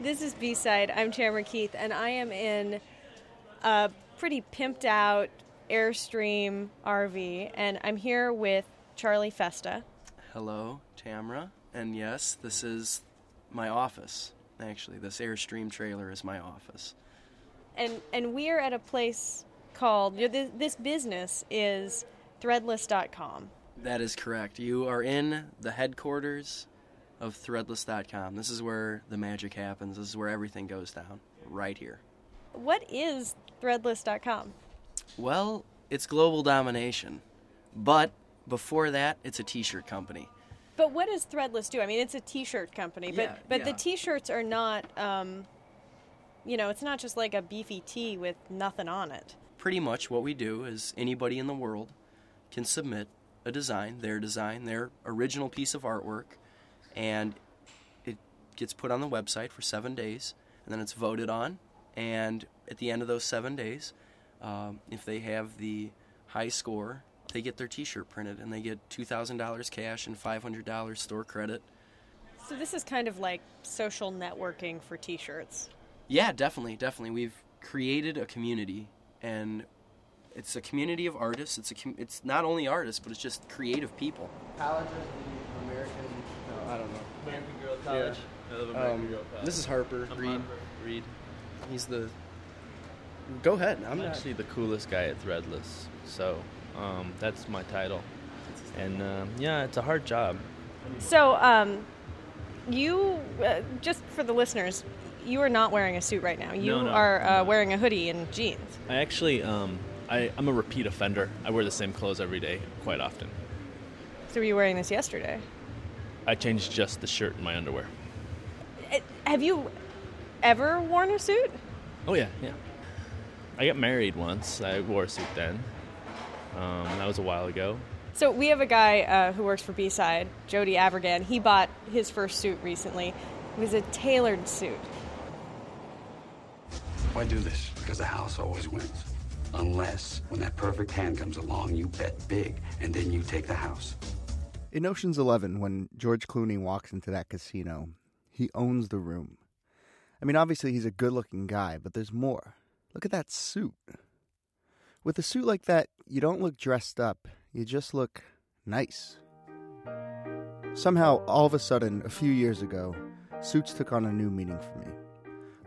This is B Side. I'm Tamara Keith, and I am in a pretty pimped out Airstream RV, and I'm here with Charlie Festa. Hello, Tamara. And yes, this is my office. Actually, this Airstream trailer is my office. And and we are at a place called you know, this, this business is threadless.com. That is correct. You are in the headquarters of threadless.com. This is where the magic happens. This is where everything goes down. Right here. What is threadless.com? Well, it's global domination. But before that, it's a t-shirt company. But what does Threadless do? I mean, it's a T-shirt company, but Yeah, but the. T-shirts are not, um, you know, it's not just like a beefy tee with nothing on it. Pretty much what we do is anybody in the world can submit a design, their design, their original piece of artwork, and it gets put on the website for seven days, and then it's voted on. And at the end of those seven days, um, if they have the high score, they get their T-shirt printed, and they get two thousand dollars cash and five hundred dollars store credit. So this is kind of like social networking for T-shirts. Yeah, definitely, definitely. We've created a community, and it's a community of artists. It's a com- it's not only artists, but it's just creative people. College of the American. No, I don't know. American Girl College. I love American Um, Girl College. this is Harper I'm Reed. Harper Reed. He's the. Go ahead. I'm I'm actually the coolest guy at Threadless, so um, that's my title. And um, yeah, it's a hard job. So, um, you uh, just for the listeners, you are not wearing a suit right now. You No, no, are uh, not. wearing a hoodie and jeans. I actually, um, I, I'm a repeat offender. I wear the same clothes every day, quite often. So were you wearing this yesterday? I change just the shirt and my underwear. Uh, Have you ever worn a suit? Oh yeah, yeah. I got married once. I wore a suit then. Um, that was a while ago. So we have a guy uh, who works for B-Side, Jody Avirgan. He bought his first suit recently. It was a tailored suit. Why do this? Because the house always wins. Unless, when that perfect hand comes along, you bet big, and then you take the house. In Ocean's Eleven, when George Clooney walks into that casino, he owns the room. I mean, obviously, he's a good looking guy, but there's more. Look at that suit. With a suit like that, you don't look dressed up, you just look nice. Somehow, all of a sudden, a few years ago, suits took on a new meaning for me.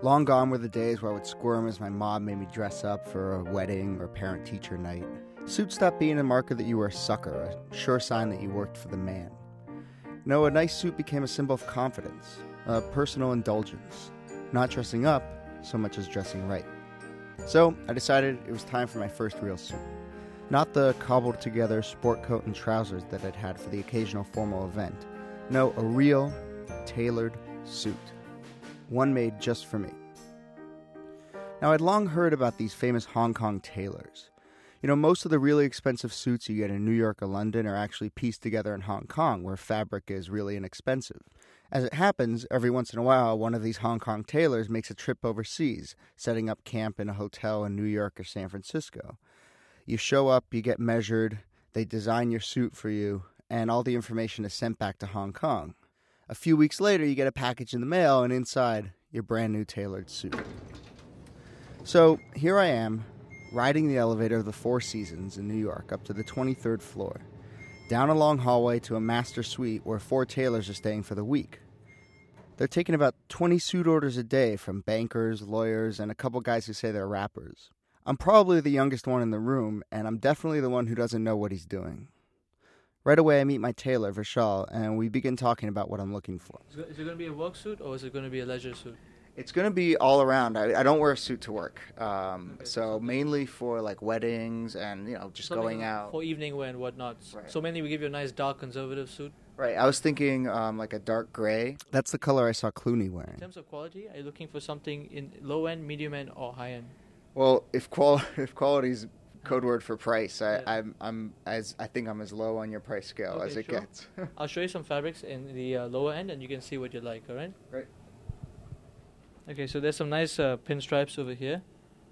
Long gone were the days where I would squirm as my mom made me dress up for a wedding or parent teacher night. Suits stopped being a marker that you were a sucker, a sure sign that you worked for the man. No, a nice suit became a symbol of confidence, a personal indulgence, not dressing up so much as dressing right. So I decided it was time for my first real suit. Not the cobbled together sport coat and trousers that I'd had for the occasional formal event. No, a real, tailored suit. One made just for me. Now, I'd long heard about these famous Hong Kong tailors. You know, most of the really expensive suits you get in New York or London are actually pieced together in Hong Kong, where fabric is really inexpensive. As it happens, every once in a while, one of these Hong Kong tailors makes a trip overseas, setting up camp in a hotel in New York or San Francisco. You show up, you get measured, they design your suit for you, and all the information is sent back to Hong Kong. A few weeks later, you get a package in the mail, and inside, your brand new tailored suit. So here I am, riding the elevator of the Four Seasons in New York up to the 23rd floor, down a long hallway to a master suite where four tailors are staying for the week. They're taking about 20 suit orders a day from bankers, lawyers, and a couple guys who say they're rappers. I'm probably the youngest one in the room, and I'm definitely the one who doesn't know what he's doing. Right away, I meet my tailor, Vishal, and we begin talking about what I'm looking for. Is it going to be a work suit or is it going to be a leisure suit? It's going to be all around. I, I don't wear a suit to work, um, so mainly for like weddings and you know just Something going out. for evening wear and whatnot. Right. So mainly we give you a nice dark conservative suit. Right. I was thinking um, like a dark gray. That's the color I saw Clooney wearing. In terms of quality, are you looking for something in low end, medium end, or high end? Well, if qual if quality's code word for price, I, Yeah. I'm I'm as I think I'm as low on your price scale as Okay, it sure. gets. I'll show you some fabrics in the uh, lower end, and you can see what you like. All right. Right. Okay, so there's some nice uh, pinstripes over here.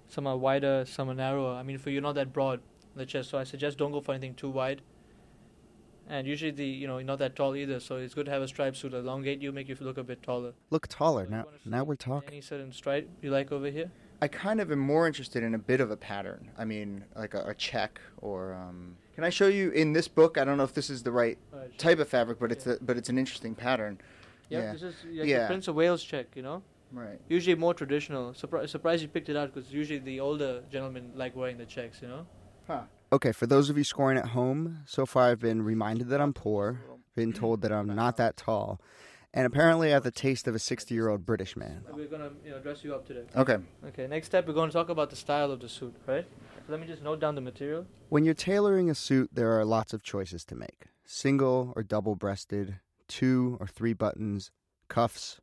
Some are wider, some are narrower. I mean, for you, not that broad on the chest. So I suggest don't go for anything too wide. And usually the you know you're not that tall either, so it's good to have a striped suit. Elongate you, make you look a bit taller. Look taller. So Now, now we're talking. Any certain stripe you like over here? I kind of am more interested in a bit of a pattern. I mean, like a, a check or. Um, can I show you in this book? I don't know if this is the right Alright, type of fabric, but it's a, but it's an interesting pattern. Yeah, yeah. this is like Yeah. the Prince of Wales check. You know, Right. usually more traditional. Surpri- surprised you picked it out because usually the older gentlemen like wearing the checks. You know. Huh. Okay, for those of you scoring at home, so far I've been reminded that I'm poor, been told that I'm not that tall, and apparently I have the taste of a 60 year old British man. We're gonna you know dress you up today. Okay. Okay. Next step, we're going to talk about the style of the suit, right? So let me just note down the material. When you're tailoring a suit, there are lots of choices to make single or double breasted, two or three buttons, cuffs,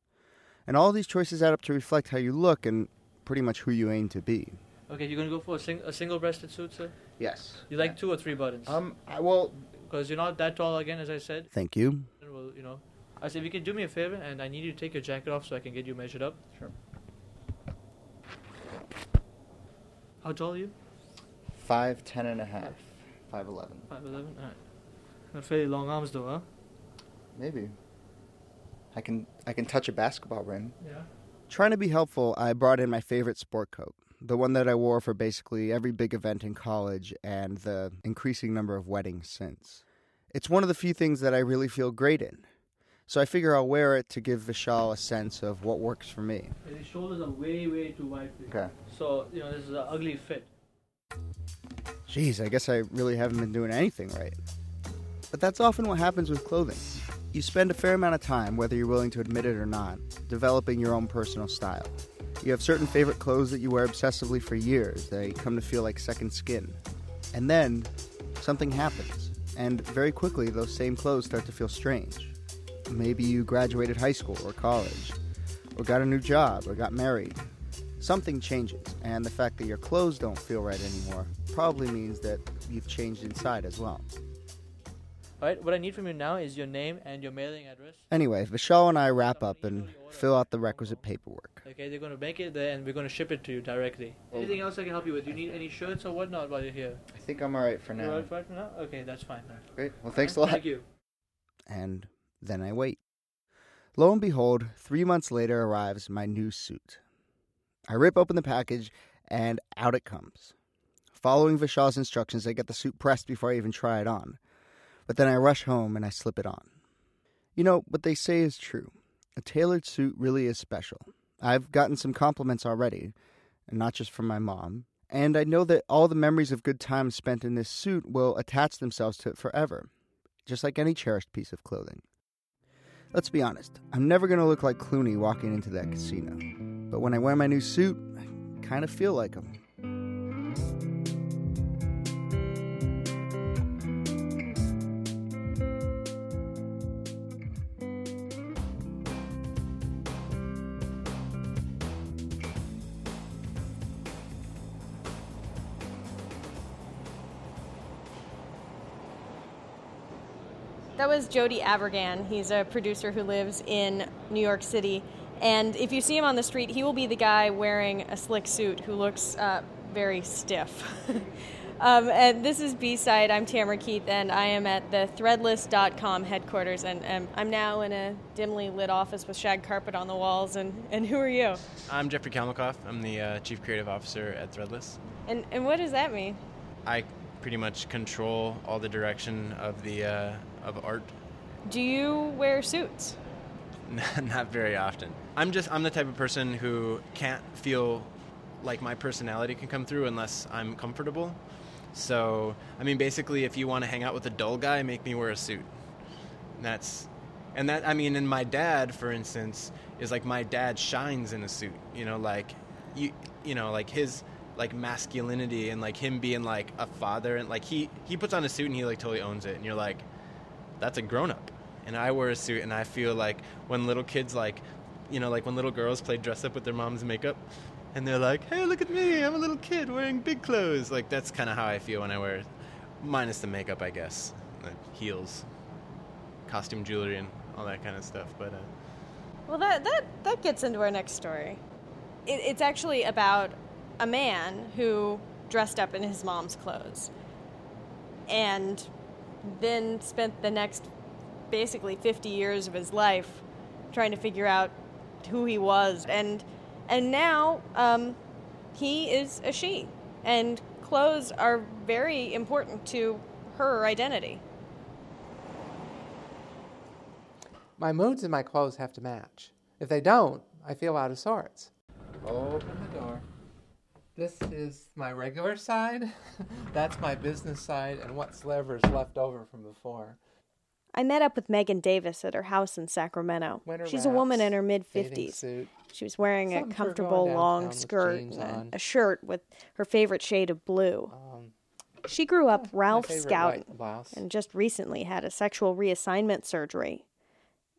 and all these choices add up to reflect how you look and pretty much who you aim to be. Okay, you're gonna go for a, sing- a single-breasted suit, sir. Yes. You like two or three buttons? Um. I, well. Because you're not that tall again, as I said. Thank you. Well, you know, I said if you can do me a favor, and I need you to take your jacket off so I can get you measured up. Sure. How tall are you? Five ten and a half. Five eleven. Five eleven. All right. Got fairly long arms, though, huh? Maybe. I can I can touch a basketball rim. Yeah. Trying to be helpful, I brought in my favorite sport coat, the one that I wore for basically every big event in college and the increasing number of weddings since. It's one of the few things that I really feel great in. So I figure I'll wear it to give Vishal a sense of what works for me. His shoulders are way, way too wide for you. Okay. So you know this is an ugly fit. Jeez, I guess I really haven't been doing anything right. But that's often what happens with clothing. You spend a fair amount of time, whether you're willing to admit it or not, developing your own personal style. You have certain favorite clothes that you wear obsessively for years. They come to feel like second skin. And then something happens, and very quickly those same clothes start to feel strange. Maybe you graduated high school or college, or got a new job, or got married. Something changes, and the fact that your clothes don't feel right anymore probably means that you've changed inside as well. All right. What I need from you now is your name and your mailing address. Anyway, Vishal and I wrap up and fill out the requisite paperwork. Okay, they're going to make it there, and we're going to ship it to you directly. Anything else I can help you with? Do you need any shirts or whatnot while you're here? I think I'm all right for You now. all right for now? Okay, that's fine. Great. Well, thanks a lot. Thank you. And then I wait. Lo and behold, three months later arrives my new suit. I rip open the package, and out it comes. Following Vishal's instructions, I get the suit pressed before I even try it on. But then I rush home and I slip it on. You know, what they say is true. A tailored suit really is special. I've gotten some compliments already, and not just from my mom. And I know that all the memories of good times spent in this suit will attach themselves to it forever, just like any cherished piece of clothing. Let's be honest, I'm never going to look like Clooney walking into that casino. But when I wear my new suit, I kind of feel like him. That was Jody Avirgan. He's a producer who lives in New York City. And if you see him on the street, he will be the guy wearing a slick suit who looks uh, very stiff. um, and this is B Side. I'm Tamara Keith, and I am at the Threadless.com headquarters. And um, I'm now in a dimly lit office with shag carpet on the walls. And, and who are you? I'm Jeffrey Kalmikoff. I'm the uh, Chief Creative Officer at Threadless. And, and what does that mean? I pretty much control all the direction of the uh, of art. Do you wear suits? Not very often. I'm just I'm the type of person who can't feel like my personality can come through unless I'm comfortable. So I mean, basically, if you want to hang out with a dull guy, make me wear a suit. And that's and that I mean, and my dad, for instance, is like my dad shines in a suit. You know, like you you know like his like masculinity and like him being like a father and like he he puts on a suit and he like totally owns it and you're like that's a grown up and I wear a suit and I feel like when little kids like you know like when little girls play dress up with their mom's makeup and they're like hey look at me I'm a little kid wearing big clothes like that's kind of how I feel when I wear minus the makeup I guess the heels costume jewelry and all that kind of stuff but uh, Well, that, that, that gets into our next story. It, it's actually about a man who dressed up in his mom's clothes. And then spent the next basically 50 years of his life trying to figure out who he was. And, and now um, he is a she. And clothes are very important to her identity. My moods and my clothes have to match. If they don't, I feel out of sorts. Open the door. This is my regular side. That's my business side, and what's levers left over from before. I met up with Megan Davis at her house in Sacramento. Winter She's a woman in her mid 50s. She was wearing a Something for comfortable long skirt and a- a shirt with her favorite shade of blue. Um, she grew up my Ralph Scouten and just recently had a sexual reassignment surgery.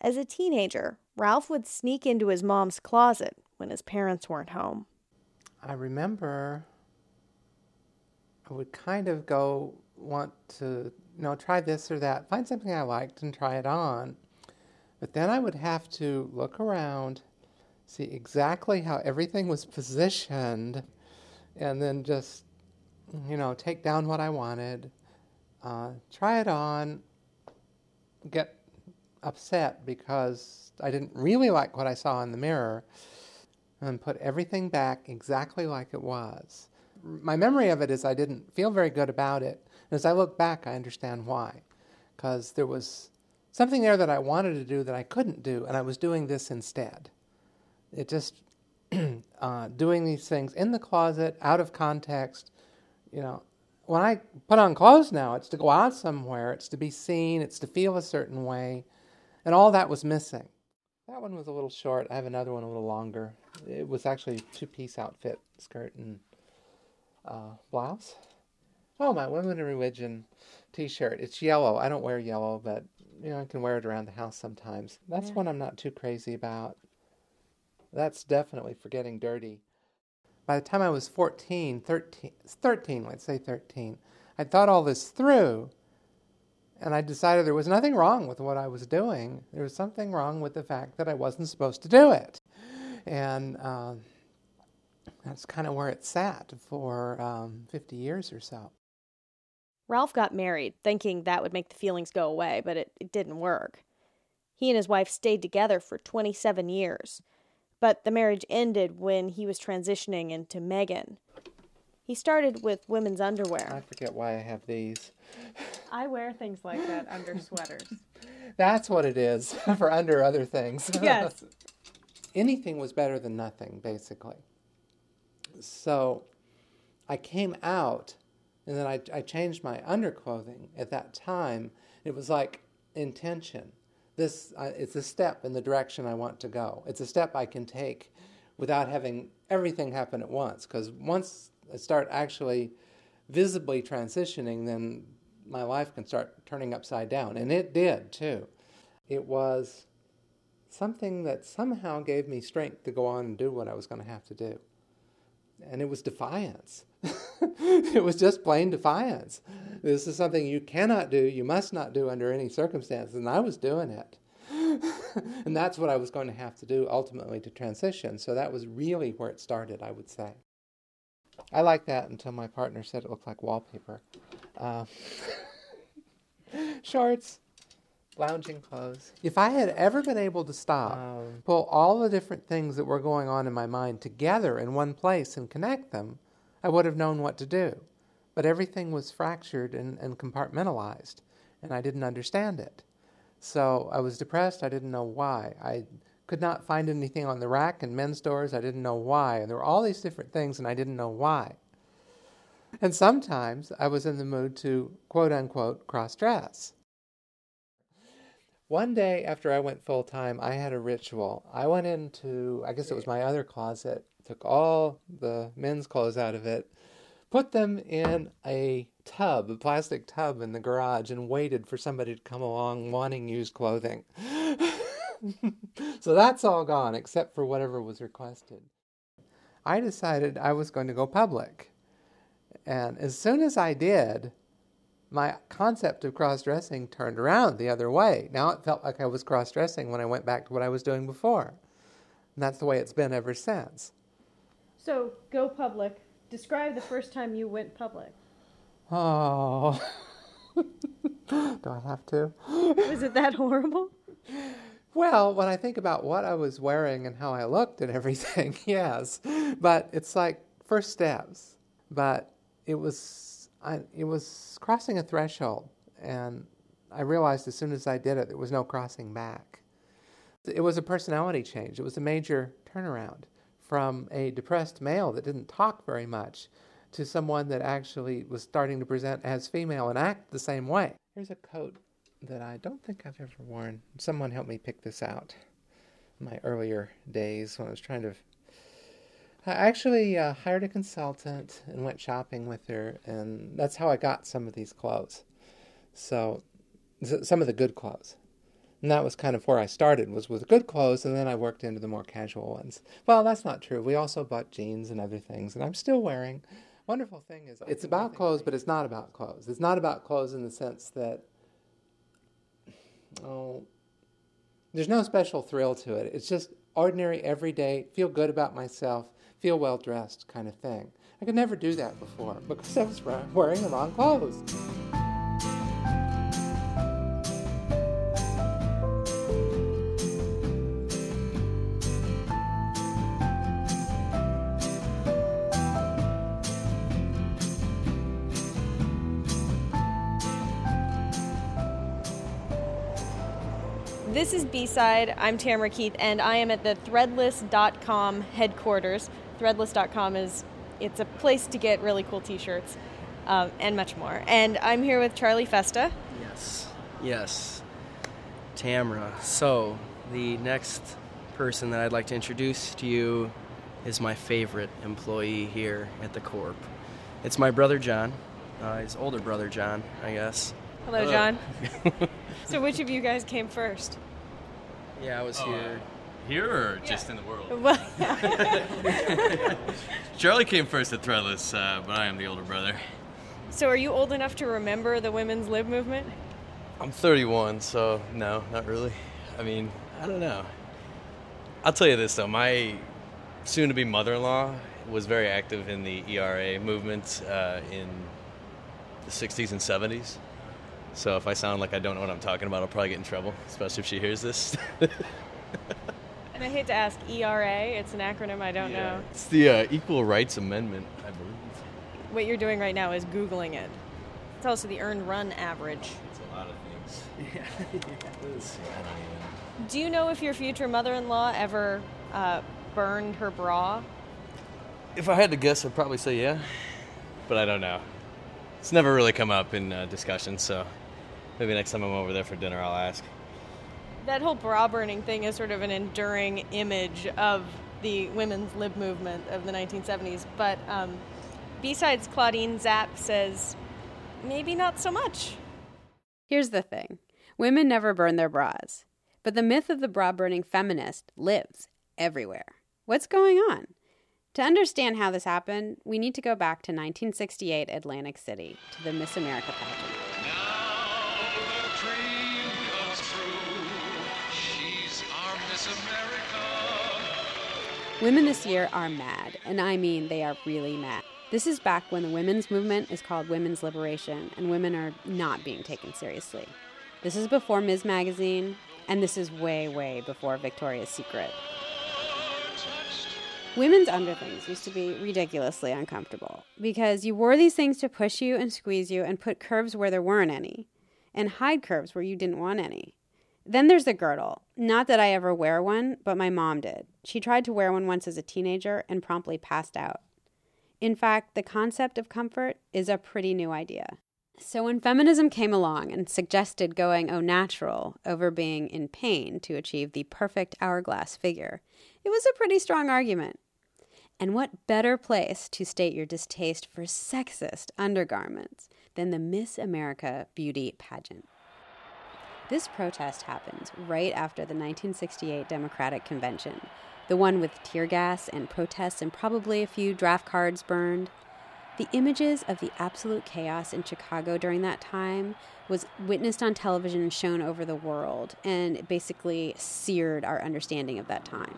As a teenager, Ralph would sneak into his mom's closet when his parents weren't home. I remember I would kind of go want to, you know, try this or that, find something I liked and try it on. But then I would have to look around, see exactly how everything was positioned, and then just, you know, take down what I wanted, uh, try it on, get upset because I didn't really like what I saw in the mirror and put everything back exactly like it was. My memory of it is I didn't feel very good about it. And as I look back, I understand why. Because there was something there that I wanted to do that I couldn't do, and I was doing this instead. It just, uh, doing these things in the closet, out of context. You know, when I put on clothes now, it's to go out somewhere, it's to be seen, it's to feel a certain way, and all that was missing. That one was a little short. I have another one a little longer. It was actually a two piece outfit skirt and uh, blouse. Oh, my women in religion t shirt. It's yellow. I don't wear yellow, but you know, I can wear it around the house sometimes. That's Yeah. one I'm not too crazy about. That's definitely for getting dirty. By the time I was 14, 13, 13 let's say 13, I thought all this through and I decided there was nothing wrong with what I was doing. There was something wrong with the fact that I wasn't supposed to do it. And um, that's kind of where it sat for um, 50 years or so. Ralph got married, thinking that would make the feelings go away, but it, it didn't work. He and his wife stayed together for 27 years, but the marriage ended when he was transitioning into Megan. He started with women's underwear. I forget why I have these. I wear things like that under sweaters. That's what it is for under other things. Yes. Anything was better than nothing, basically. So I came out and then I, I changed my underclothing at that time. It was like intention. This uh, it's a step in the direction I want to go. It's a step I can take without having everything happen at once. Because once I start actually visibly transitioning, then my life can start turning upside down. And it did too. It was something that somehow gave me strength to go on and do what I was going to have to do. And it was defiance. it was just plain defiance. This is something you cannot do, you must not do under any circumstances. And I was doing it. and that's what I was going to have to do ultimately to transition. So that was really where it started, I would say. I liked that until my partner said it looked like wallpaper. Uh, shorts, lounging clothes. If I had ever been able to stop, pull all the different things that were going on in my mind together in one place and connect them, I would have known what to do. But everything was fractured and, and compartmentalized, and I didn't understand it. So I was depressed. I didn't know why. I could not find anything on the rack in men's stores. I didn't know why. And there were all these different things, and I didn't know why. And sometimes I was in the mood to quote unquote cross dress. One day after I went full time, I had a ritual. I went into, I guess it was my other closet, took all the men's clothes out of it, put them in a tub, a plastic tub in the garage, and waited for somebody to come along wanting used clothing. so that's all gone except for whatever was requested. I decided I was going to go public. And as soon as I did, my concept of cross dressing turned around the other way. Now it felt like I was cross dressing when I went back to what I was doing before. And that's the way it's been ever since. So, go public. Describe the first time you went public. Oh. Do I have to? Was it that horrible? Well, when I think about what I was wearing and how I looked and everything, yes. But it's like first steps. But it was I, it was crossing a threshold, and I realized as soon as I did it, there was no crossing back. It was a personality change. It was a major turnaround from a depressed male that didn't talk very much to someone that actually was starting to present as female and act the same way. Here's a coat that I don't think I've ever worn. Someone helped me pick this out. In my earlier days when I was trying to. I actually uh, hired a consultant and went shopping with her, and that's how I got some of these clothes. So, some of the good clothes. And that was kind of where I started, was with good clothes, and then I worked into the more casual ones. Well, that's not true. We also bought jeans and other things, and I'm still wearing. Wonderful thing is, it's about clothes, but it's not about clothes. It's not about clothes in the sense that oh, there's no special thrill to it. It's just ordinary, everyday, feel good about myself, feel well dressed kind of thing. I could never do that before because I was wearing the wrong clothes. B-Side. I'm Tamara Keith, and I am at the Threadless.com headquarters. Threadless.com is it's a place to get really cool T-shirts um, and much more. And I'm here with Charlie Festa. Yes, yes, Tamara. So the next person that I'd like to introduce to you is my favorite employee here at the Corp. It's my brother John. Uh, his older brother John, I guess. Hello, Hello. John. so, which of you guys came first? Yeah, I was Oh, here. Here or just in the world? Well, Charlie came first at Threadless, uh, but I am the older brother. so, are you old enough to remember the women's lib movement? I'm 31, so no, not really. I mean, I don't know. I'll tell you this though, my soon-to-be mother-in-law was very active in the ERA movement uh, in the 60s and 70s. So if I sound like I don't know what I'm talking about, I'll probably get in trouble, especially if she hears this. And I hate to ask ERA, it's an acronym I don't know. It's the uh, Equal Rights Amendment, I believe. What you're doing right now is Googling it. It's also the earned run average. It's a lot of things. Yeah, it is. I don't. Do you know if your future mother in law ever uh, burned her bra? If I had to guess, I'd probably say yeah, but I don't know. It's never really come up in uh, discussion, so maybe next time I'm over there for dinner, I'll ask. That whole bra burning thing is sort of an enduring image of the women's lib movement of the 1970s. But um, besides, Claudine Zap says maybe not so much. Here's the thing women never burn their bras, but the myth of the bra burning feminist lives everywhere. What's going on? To understand how this happened, we need to go back to 1968 Atlantic City to the Miss America pageant. Women this year are mad, and I mean they are really mad. This is back when the women's movement is called women's liberation, and women are not being taken seriously. This is before Ms. Magazine, and this is way, way before Victoria's Secret. Women's underthings used to be ridiculously uncomfortable because you wore these things to push you and squeeze you and put curves where there weren't any, and hide curves where you didn't want any. Then there's the girdle. Not that I ever wear one, but my mom did. She tried to wear one once as a teenager and promptly passed out. In fact, the concept of comfort is a pretty new idea. So when feminism came along and suggested going au natural over being in pain to achieve the perfect hourglass figure, it was a pretty strong argument. And what better place to state your distaste for sexist undergarments than the Miss America beauty pageant? This protest happens right after the 1968 Democratic Convention, the one with tear gas and protests and probably a few draft cards burned. The images of the absolute chaos in Chicago during that time was witnessed on television and shown over the world, and it basically seared our understanding of that time.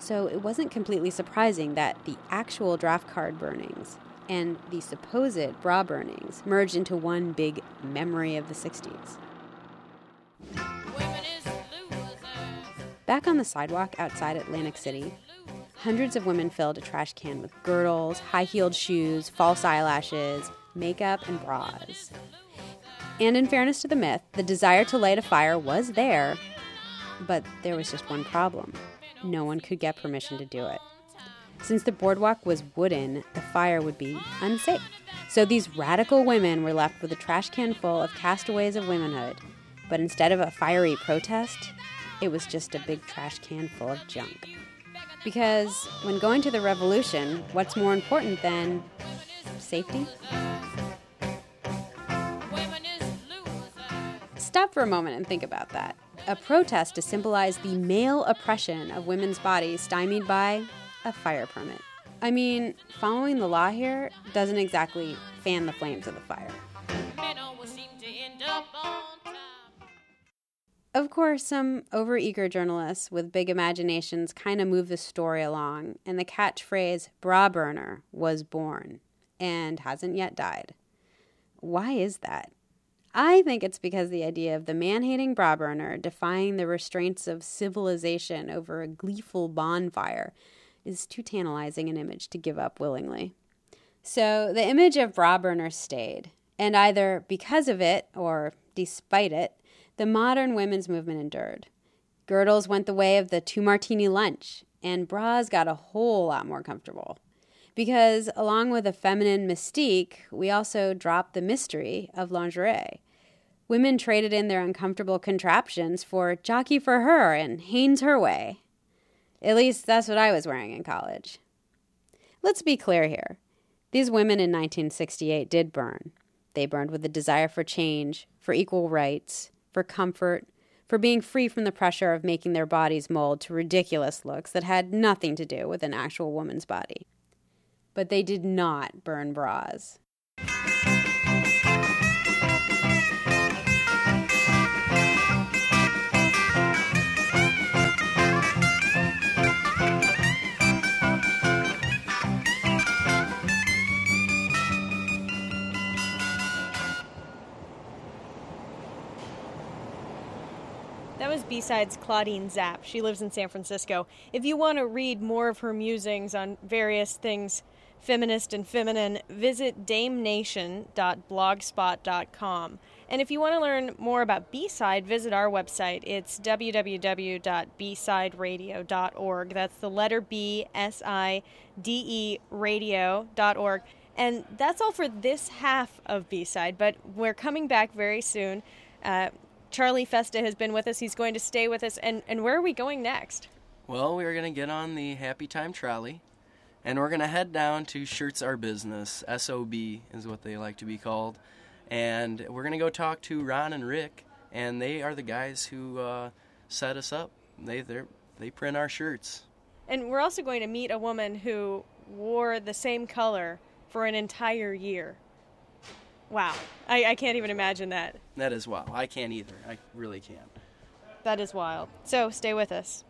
So it wasn't completely surprising that the actual draft card burnings and the supposed bra burnings merged into one big memory of the 60s. Back on the sidewalk outside Atlantic City, hundreds of women filled a trash can with girdles, high heeled shoes, false eyelashes, makeup, and bras. And in fairness to the myth, the desire to light a fire was there, but there was just one problem no one could get permission to do it. Since the boardwalk was wooden, the fire would be unsafe. So these radical women were left with a trash can full of castaways of womanhood. But instead of a fiery protest, it was just a big trash can full of junk. Because when going to the revolution, what's more important than safety? Stop for a moment and think about that. A protest to symbolize the male oppression of women's bodies stymied by a fire permit. I mean, following the law here doesn't exactly fan the flames of the fire. Of course, some overeager journalists with big imaginations kind of move the story along, and the catchphrase bra burner was born and hasn't yet died. Why is that? I think it's because the idea of the man hating bra burner defying the restraints of civilization over a gleeful bonfire is too tantalizing an image to give up willingly. So the image of bra burner stayed, and either because of it or despite it, the modern women's movement endured. Girdles went the way of the two martini lunch, and bras got a whole lot more comfortable. Because along with a feminine mystique, we also dropped the mystery of lingerie. Women traded in their uncomfortable contraptions for jockey for her and Hanes her way. At least that's what I was wearing in college. Let's be clear here. These women in 1968 did burn. They burned with a desire for change, for equal rights, for comfort, for being free from the pressure of making their bodies mold to ridiculous looks that had nothing to do with an actual woman's body. But they did not burn bras. Was B-Sides Claudine Zap. She lives in San Francisco. If you want to read more of her musings on various things feminist and feminine, visit damenation.blogspot.com. And if you want to learn more about B-Side, visit our website. It's www.bsideradio.org. That's the letter B S I D E radio.org. And that's all for this half of B-Side, but we're coming back very soon. Uh, Charlie Festa has been with us. He's going to stay with us. And, and where are we going next? Well, we're going to get on the Happy Time Trolley and we're going to head down to Shirts Our Business. SOB is what they like to be called. And we're going to go talk to Ron and Rick, and they are the guys who uh, set us up. They they print our shirts. And we're also going to meet a woman who wore the same color for an entire year. Wow. I, I can't even imagine that. That is wow. I can't either. I really can't. That is wild. So stay with us.